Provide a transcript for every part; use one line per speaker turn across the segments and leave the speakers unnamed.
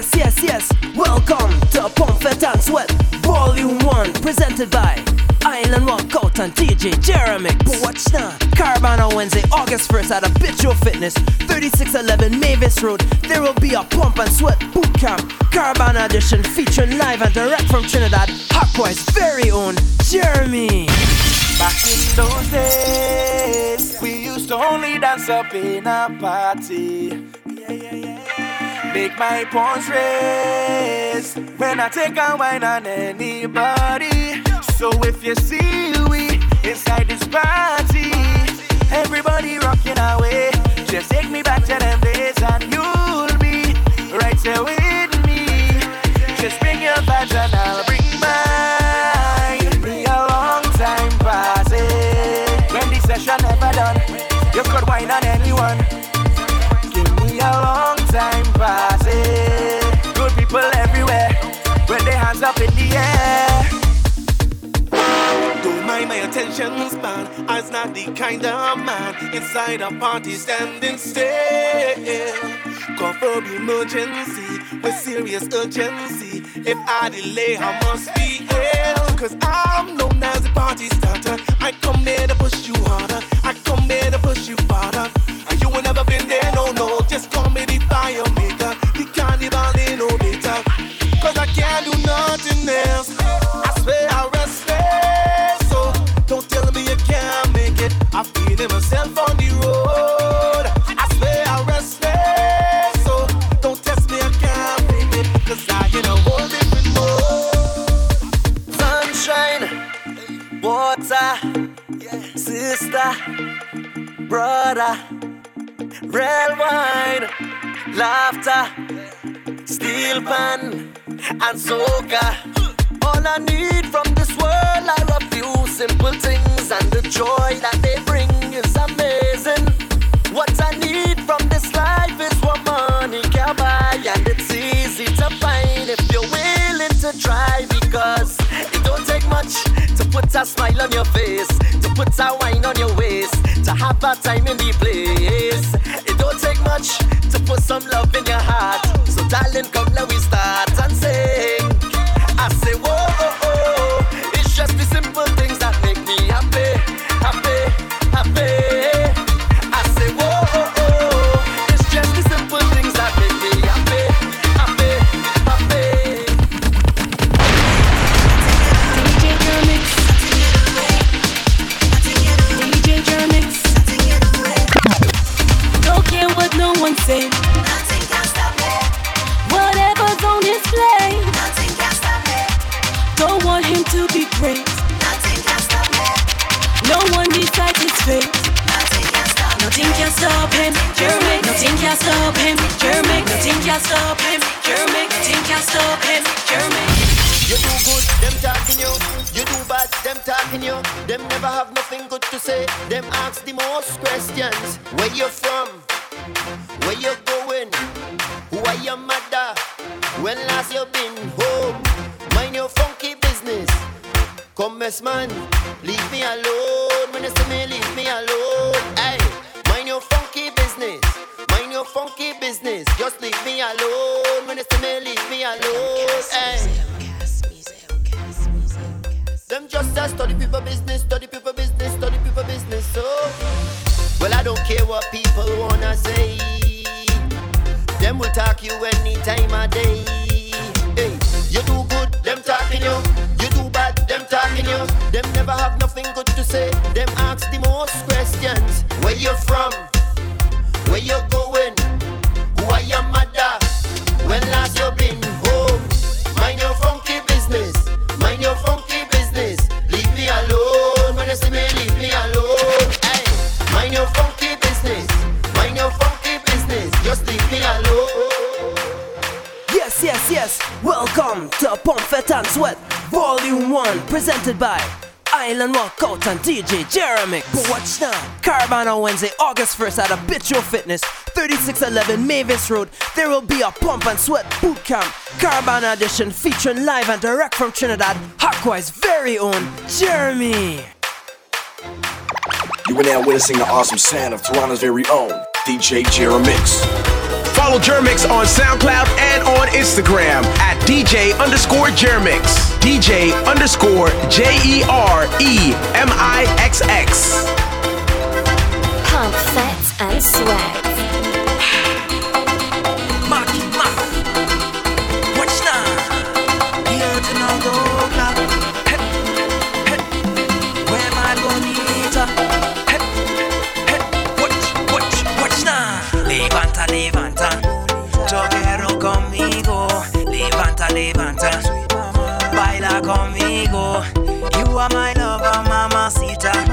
Yes, yes, yes. Welcome to Pump and Sweat Volume 1, presented by Island Walkout and DJ Jeremy. But watch now. Caribana on Wednesday, August 1st at Habitual Fitness, 3611 Mavis Road. There will be a Pump and Sweat boot camp. Caribana edition featuring live and direct from Trinidad. Hawkwi's very own Jeremy.
Back in those days, we used to only dance up in a party. Yeah, yeah, yeah. Make my pawns race when I take a wine on anybody. So if you see we inside this party, everybody rocking away. Just take me back to them days and you'll be right there with
kind of man inside a party standing still. For emergency with serious urgency. If I delay, I must be ill. Cause I'm known as a party starter. I come here to push you harder. I come here to push you farther. You ain't never been there, no, no. Just call me the fire
brother, red wine, laughter, steel pan, and soca. All I need from this world are a few simple things, and the joy that they bring is amazing. What I need from this life is what money can buy, and it's easy to find willing to try. Because it don't take much to put a smile on your face, to put a wine on your waist, to have a time in the place. It don't take much to put some love in your heart. So darling, come now we start and sing. I say whoa, oh, oh.
Nothing can stop him. Jeremixx. Nothing can stop him. Jeremixx. Nothing can stop him. Jeremixx.
You do good, them talking you. You do bad, them talking you. Them never have nothing good to say. Them ask the most questions. Where you from? Where you going? Who are your mother? When last you been home? Mind your funky business. Come, man, leave me alone. Alone. When you see me, leave me alone. Hey. Them just a study people business, study people business, study people business. So, well, I don't care what people wanna say. Them will talk you any time of day. Hey, you do good, them talking you. You do bad, them talking you. Them never have nothing good to say. Them ask the most questions. Where you from? Where you
And Sweat Volume 1, presented by Island Walkout and DJ Jeremy. But watch now. Caribana on Wednesday, August 1st at Habitual Fitness, 3611 Mavis Road. There will be a Pump and Sweat boot camp. Caribana edition featuring live and direct from Trinidad. Hawkwi's very own Jeremy.
You are now witnessing the awesome sound of Toronto's very own DJ Jeremixx.
Follow
Jeremixx on SoundCloud and on Instagram at DJ underscore Jeremixx. DJ underscore J E R E M I X X.
Pump, fete, and sweat. conmigo.
You are my lover, mamacita.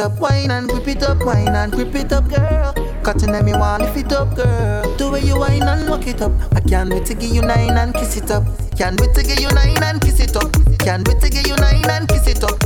up, wine and whip it up, wine and
whip it
up, girl. Cutting at me, want lift it up, girl. The way you wine and walk it up. I can't wait to give you nine and kiss it up. Can't wait to give you nine and kiss it up. Can't wait to give you nine and kiss it up.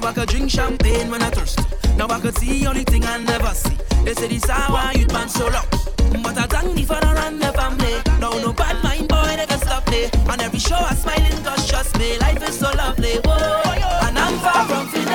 Now I could drink champagne when I thirst. Now I could see only thing I never see. They say this how I youth man so long. But I thank me for the run the family. Now no bad mind boy they can stop me. On every show I smiling cause trust me. Life is so lovely. Whoa. And I'm far from
feeling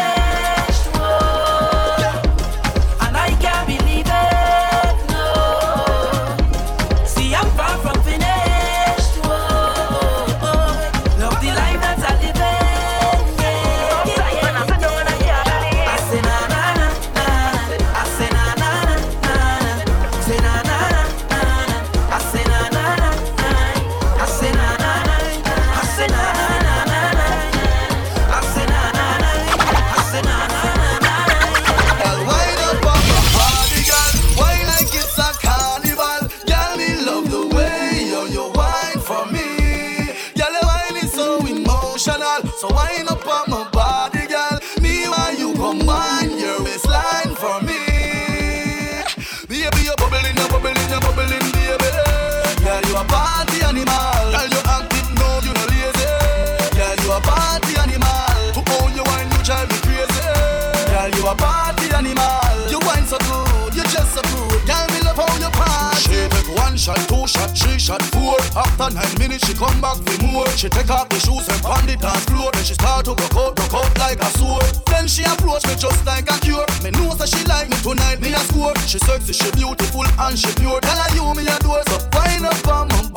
After nine minutes, she come back with more. She take off the shoes and pound the floor. Then she start to rock out, rock out like a sword. Then she approach me just like a cure. Me know that she like me tonight, me a score. She sexy, she beautiful and she pure. Tell her you me a so wind up on my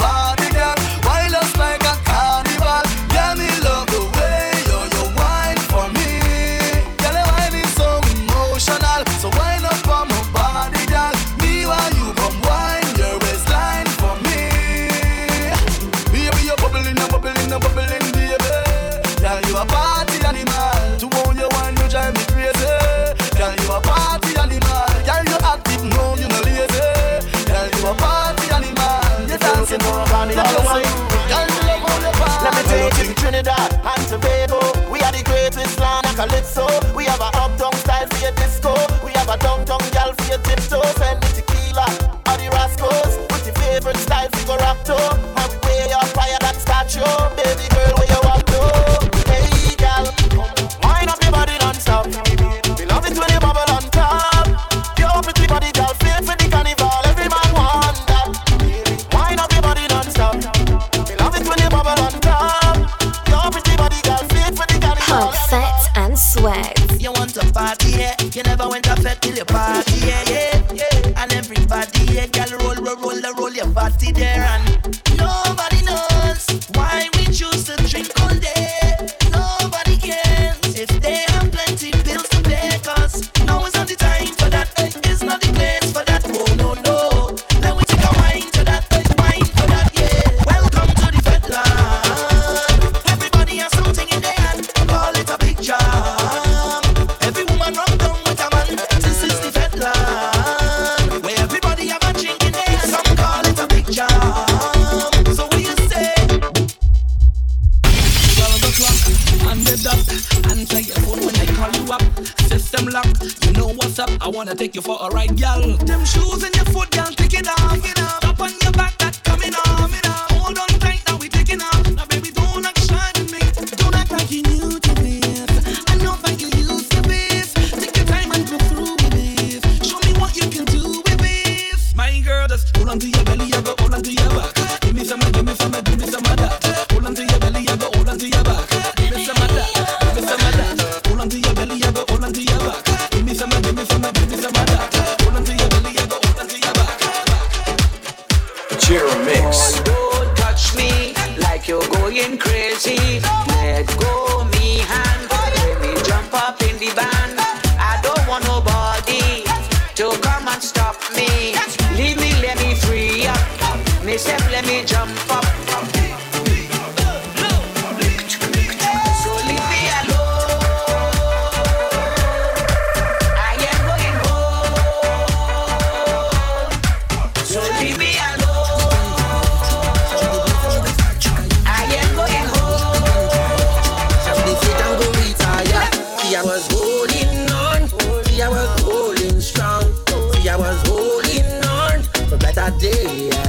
I
was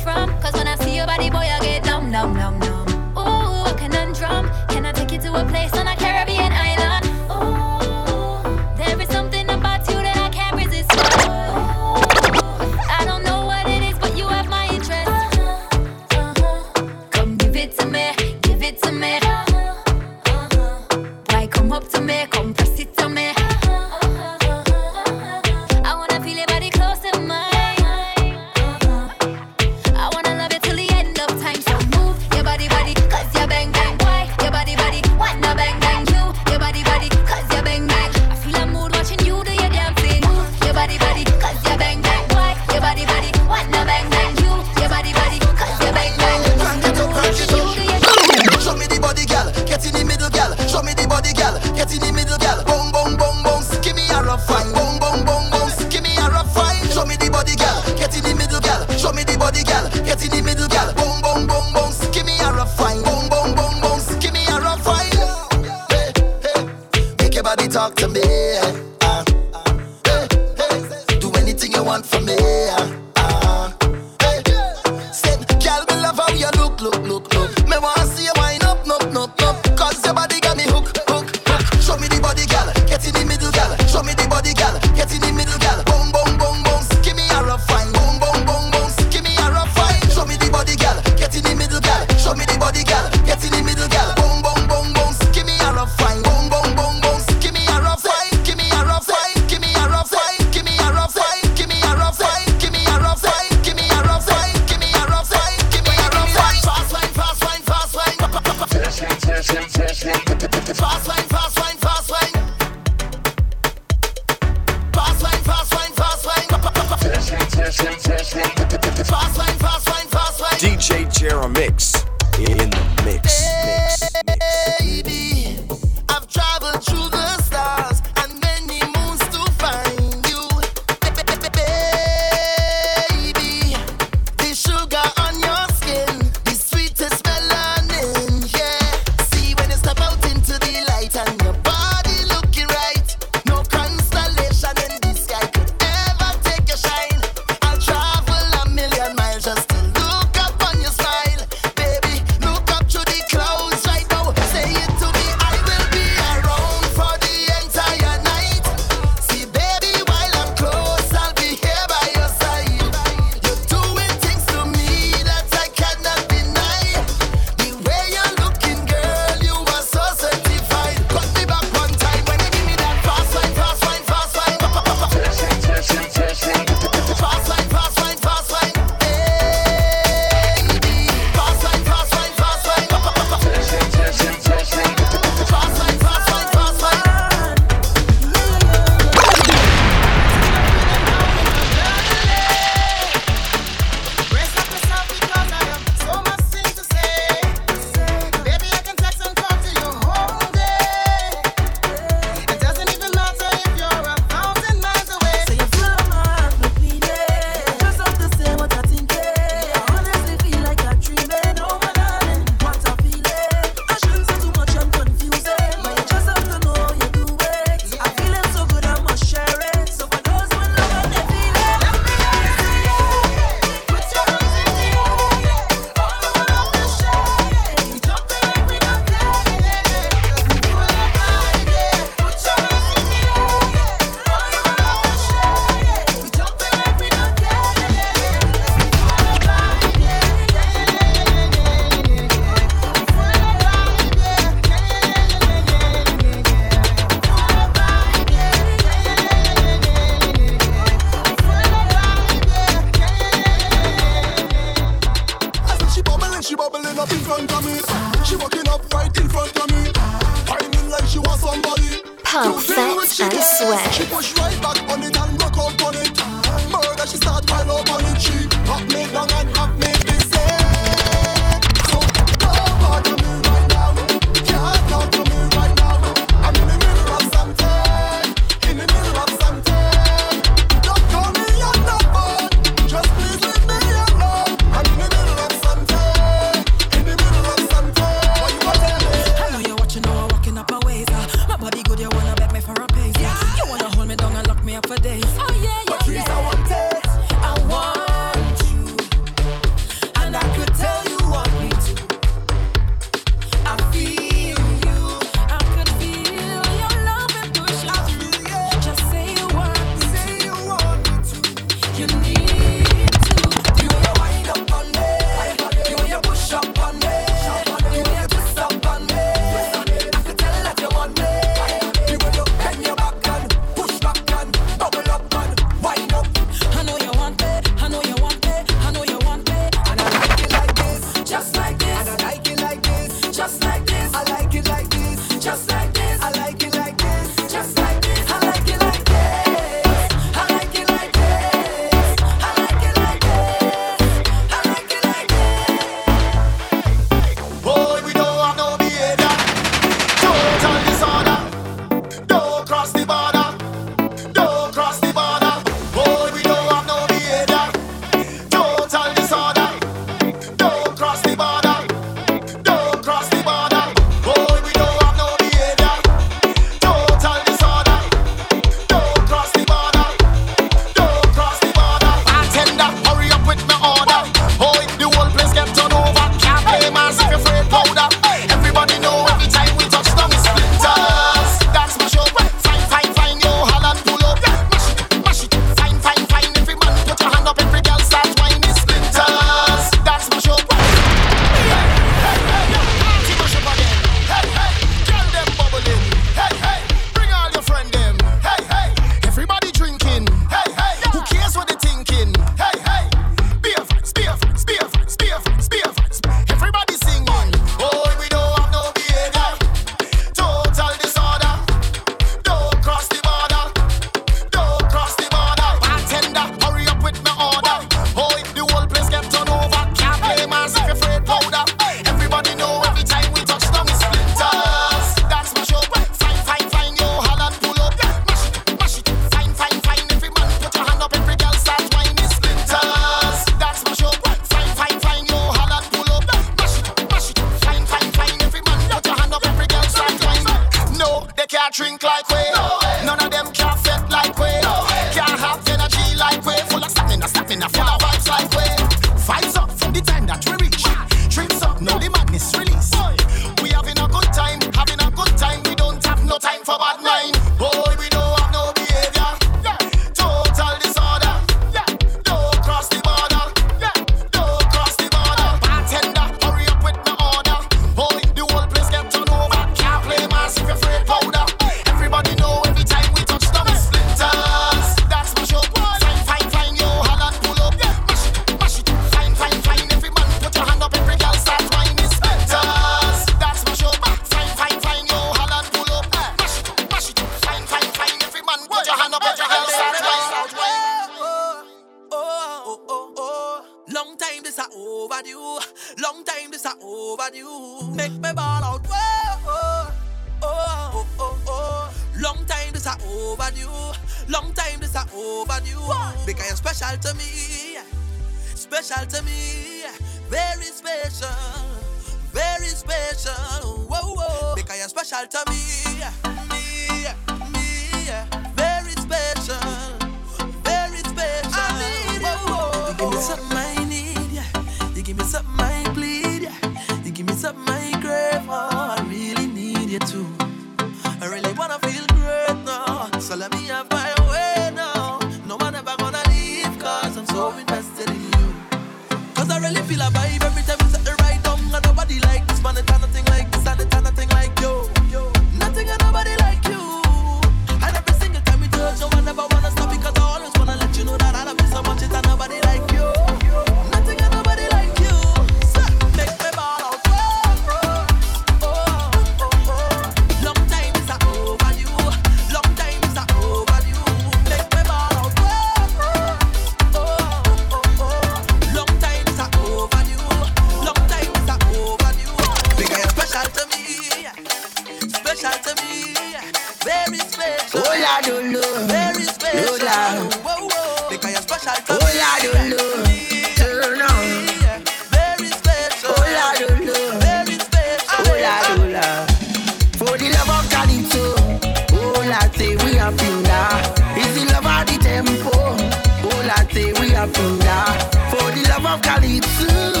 里自。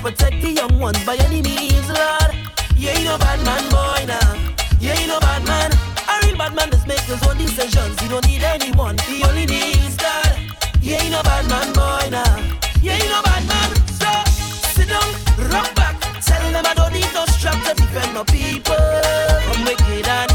Protect the young ones by any means, Lord. You ain't no bad man, boy, now. You ain't no bad man. A real bad man just makes his own decisions. He don't need anyone. He only needs God. You ain't no bad man, boy, now. You ain't no bad man. So sit down, rock back. Tell them I don't need no strap to defend my people.
I'm
wicked and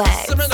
and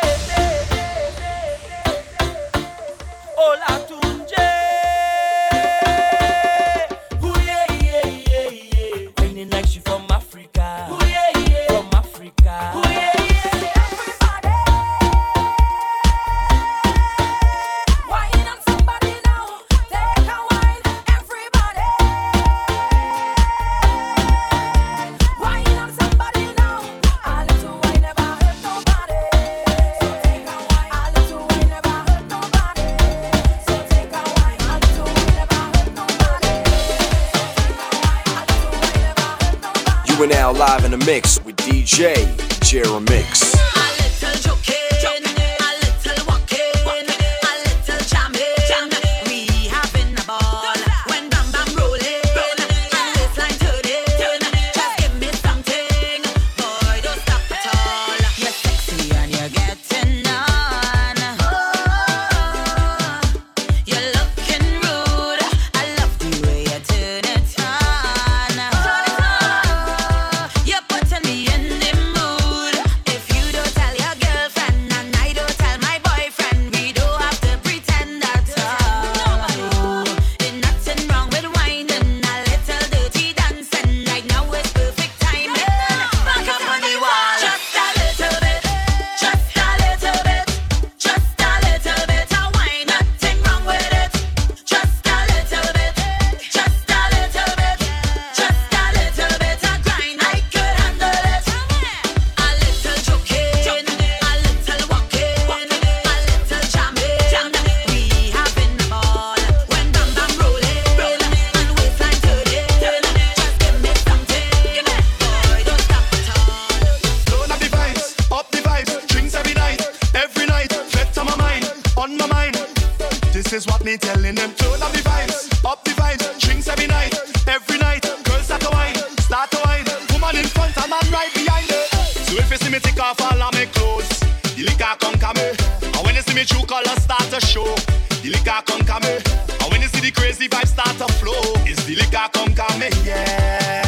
And
when you see me true colors start to show, the liquor come come. And when you see the crazy vibes start to flow, it's the liquor come come, yeah.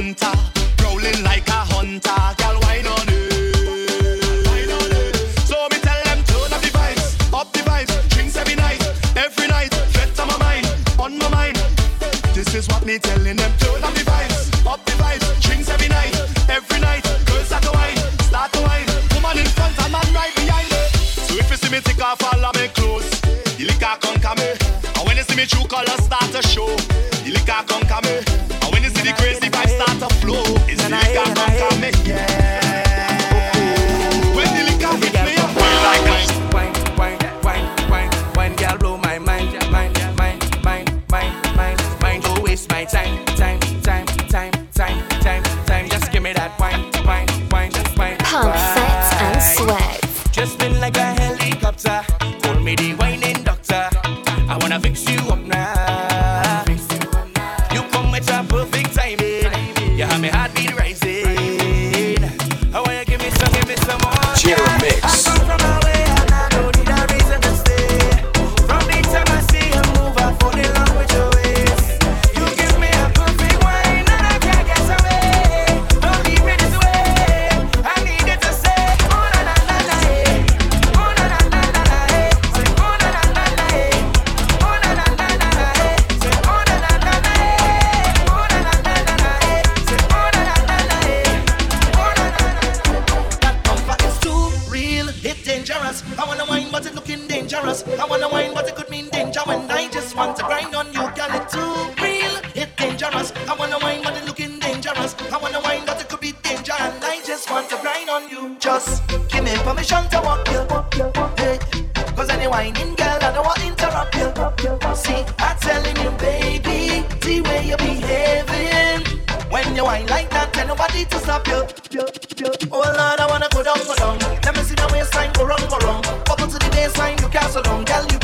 hunter, like a hunter. Girl, wine on it. So me tell them turn up the vibes, up the vibes. Drinks every night, every night. On my mind, on my mind. This is what me them. Turn up the vibes, up the vibes. Drinks every night, every night. Start to wine, start to wine. Woman in front, man right behind. So if you see me take off, follow me close. The liquor conquer me, and when you see me true colors start to show, the liquor conquer me.
wining, girl. I don't want to interrupt you. See, I'm telling you, baby, the way you're behaving. When you wine like that, tell nobody to stop you. Oh Lord, I wanna go down, go down. Let me see the waistline go round, go round. Up to the baseline, you can't so down, girl. You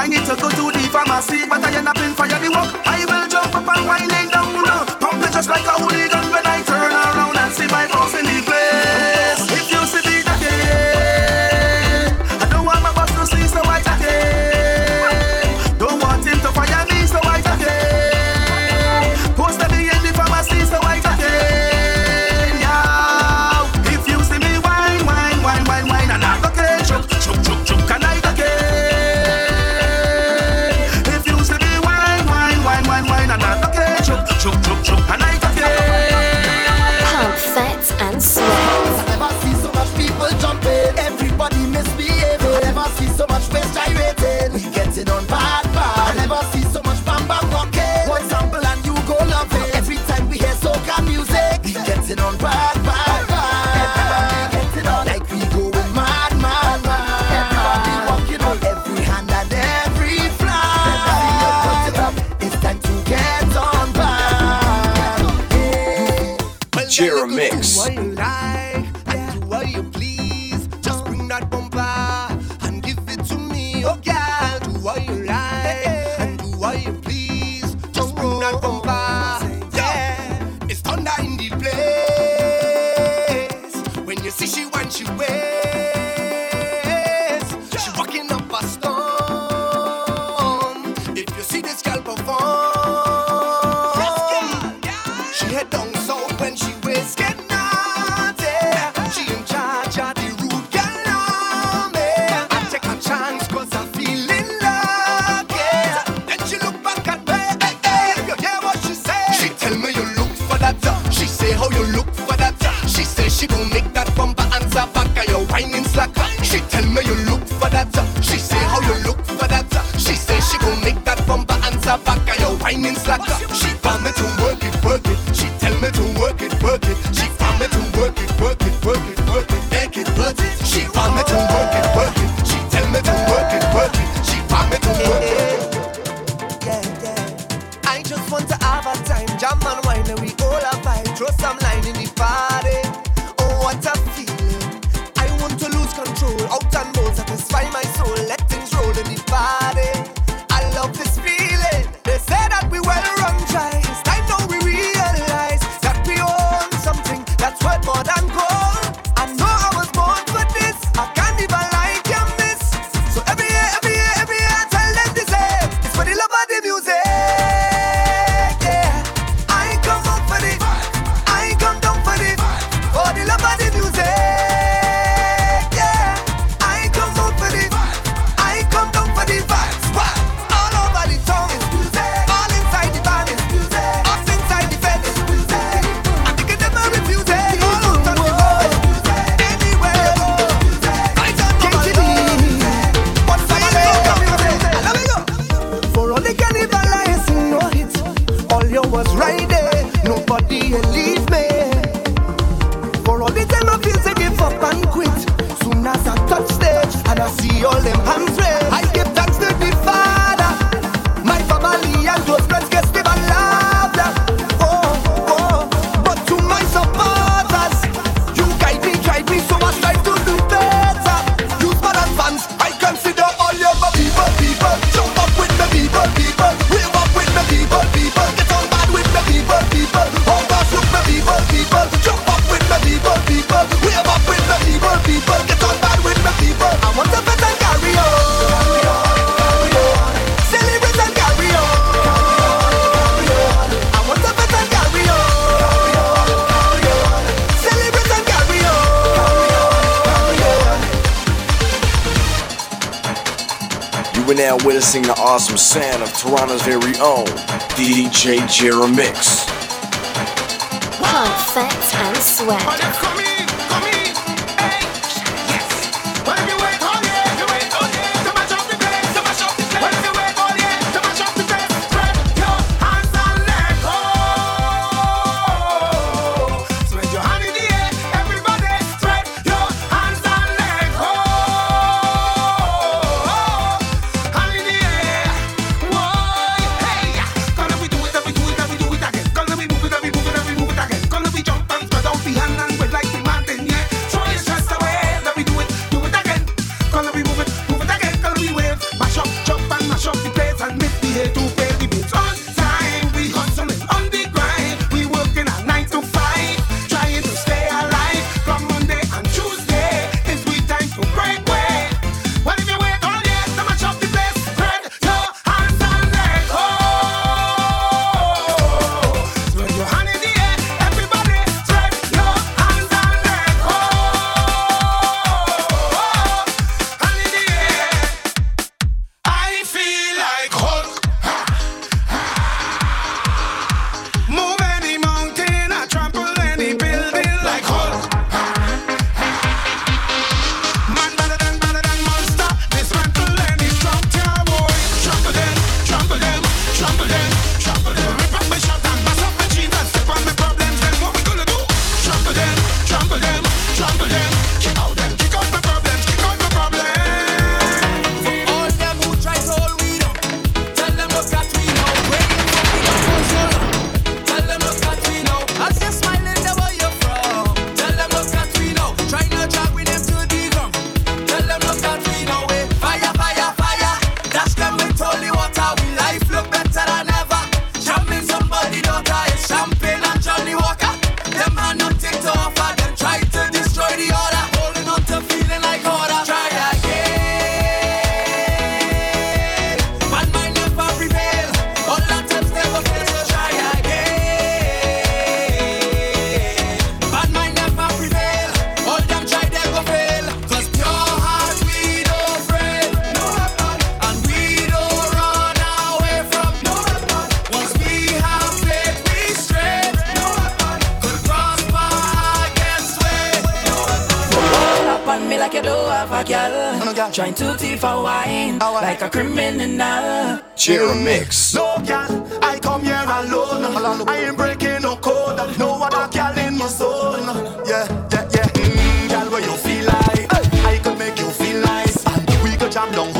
I
need to go to the pharmacy,
Toronto's very own DJ
Jeremixx. like you do have
a girl. Trying to tea for wine oh, like a criminal.
Cheer mix.
No girl, I come here alone. alone. I ain't breaking no code. No other girl in my zone. Yeah, yeah, yeah. Mm, girl, what you feel like? Hey. I could make you feel nice. We could jam down.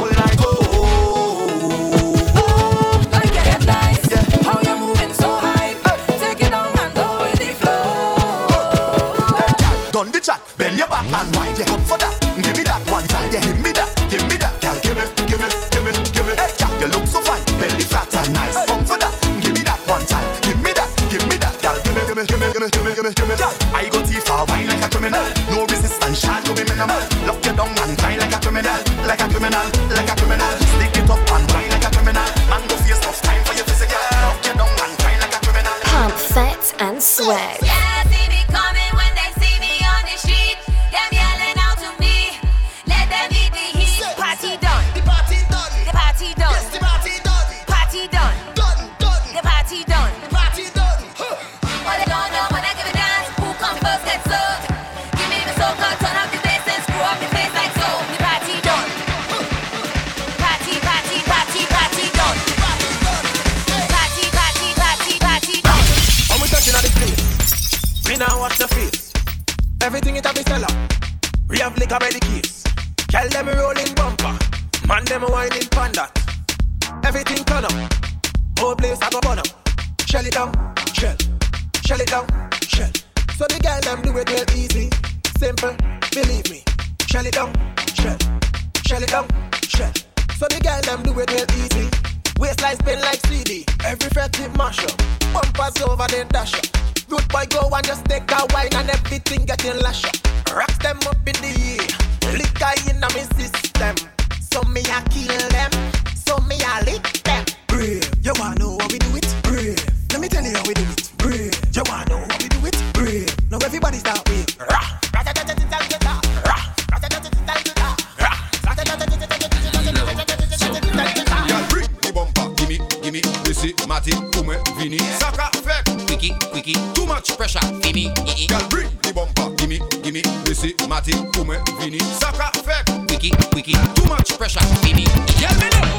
Like
a criminal, like a criminal.
quickie. Too much pressure, fini. Girl, bring the bumper, gimme, gimme. Missy, is Matty, come, fini. Saka, fake, wiki, wiki. Too much pressure, fini. Girl, me know.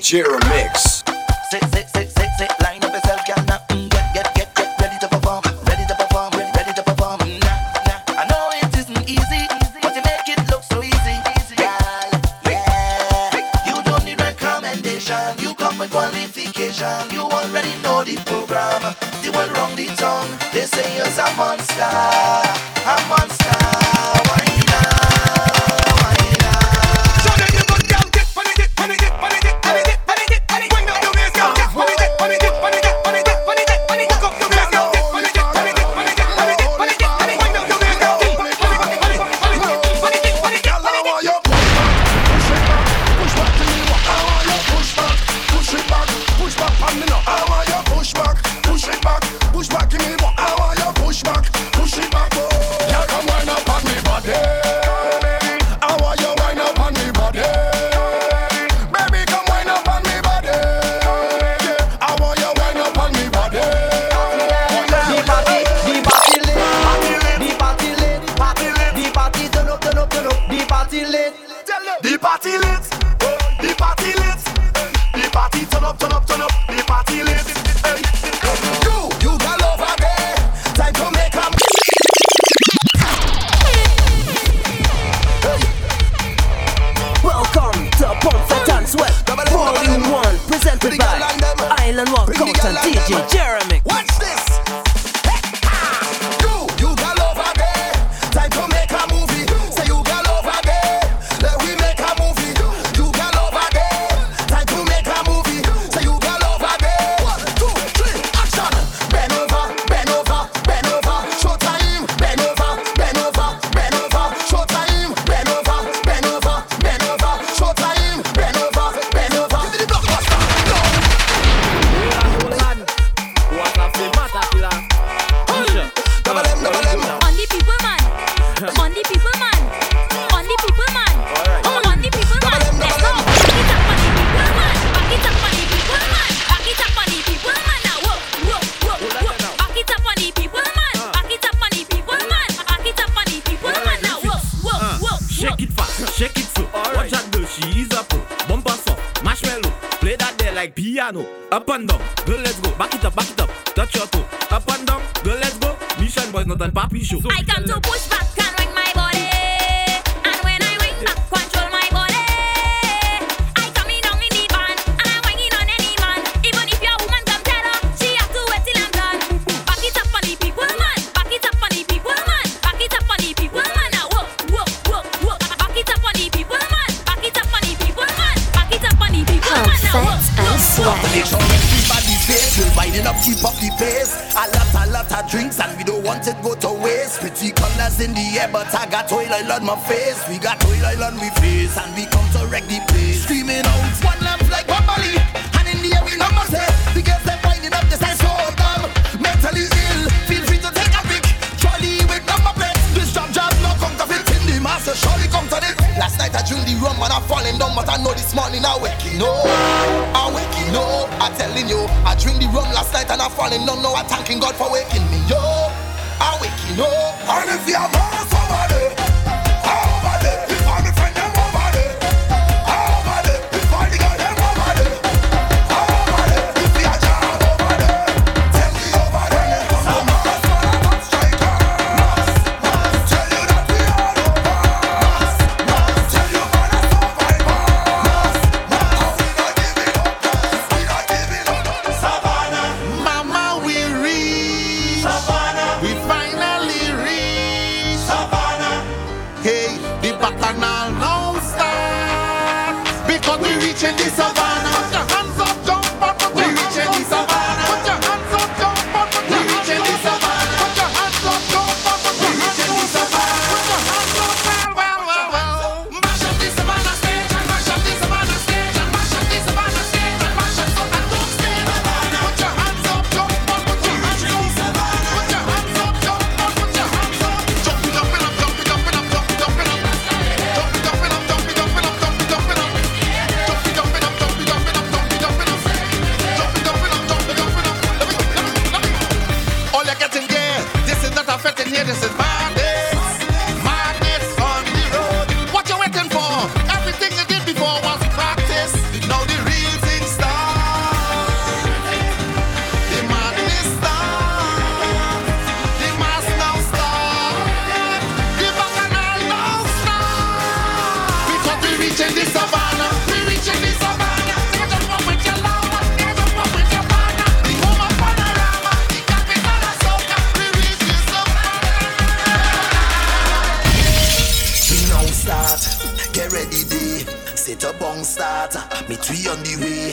Jerry. Drinks and we don't want it go to waste. Pretty colors in the air but I got oil on my face. We got oil on we face and we come to wreck the place. Screaming out one love like Bambali And in the air we number say The girls that winding up this is so dumb Mentally ill, feel free to take a pic. Charlie with number plates This job job no come to fit in the master Surely come to this Last night I drink the rum and I falling down But I know this morning I waking up. I waking I telling you I drink the rum last night and I falling. Down Now I'm thanking God for waking me up. I'm waking up. And if you have somebody
start, Me three on the
way.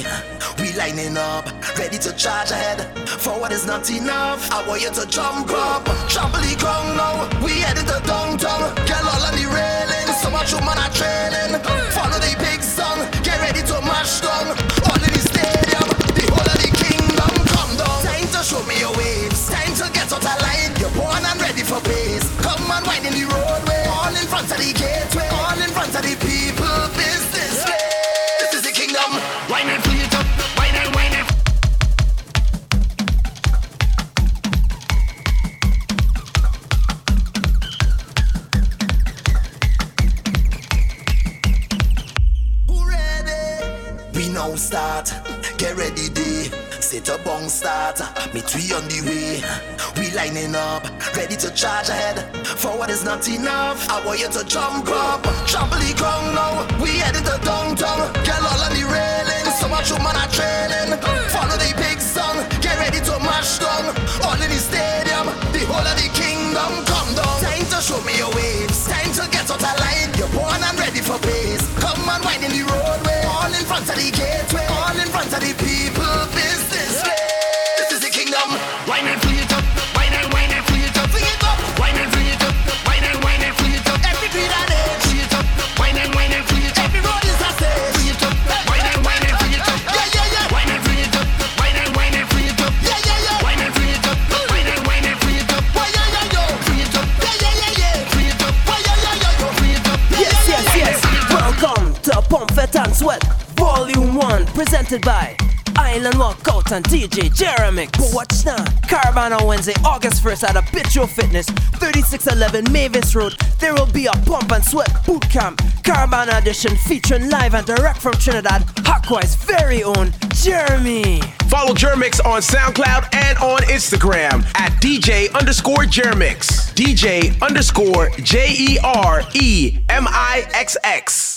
We lining up, ready to charge ahead. Forward is not enough. I want you to jump up, trample the ground now. We headed to downtown, get all on the railing. So much woman are trailing. Follow the big song, get ready to mash down. All in the stadium, the whole of the kingdom come down. Time to show me your waves, time to get out of line. You're born and ready for pace. Come on, wine in the roadway, all in front of the gateway, all in front of the people business. Start, get ready day. Set up on start, meet we on the way. We lining up, ready to charge ahead. Forward is not enough. I want you to jump up, trample the ground now. We headed to downtown, get all on the railing. So much woman are trailing. Follow the big song, get ready to mash down. All in the stadium, the whole of the kingdom come down. Time to show me your waves, time to get out of line. You're born and ready for pace. Come on, wine in the roadway, all in front of the gateway, all in front of the people business. This is the kingdom. Wine and feel it up, wine and wine and feel it up, feel it up, wine and feel it up, wine and wine and feel it up. Every beat and edge, feel it up, wine and wine and feel it up. Every road is a stage, feel it up, wine and wine and feel it up. Yeah yeah yeah, wine and feel it up, wine and wine and feel it up. Yeah yeah yeah, wine and feel it up, wine and wine and feel it up. Why yeah yeah yo, feel it up. Yeah yeah yeah yeah, feel it up. Why yeah yeah yeah yo, feel it up.
Yes, yes, yes. Welcome to Pump Fete and Sweat, Volume 1, presented by Island Walkout and DJ Jeremy. But watch now. Caribana on Wednesday, August 1st at Habitual Fitness, 3611 Mavis Road. There will be a pump and sweat boot camp. Caribana edition featuring live and direct from Trinidad, Hawkwise's very own Jeremy.
Follow Jeremixx on SoundCloud and on Instagram at DJ underscore Jeremixx. DJ underscore J E R E M I X X.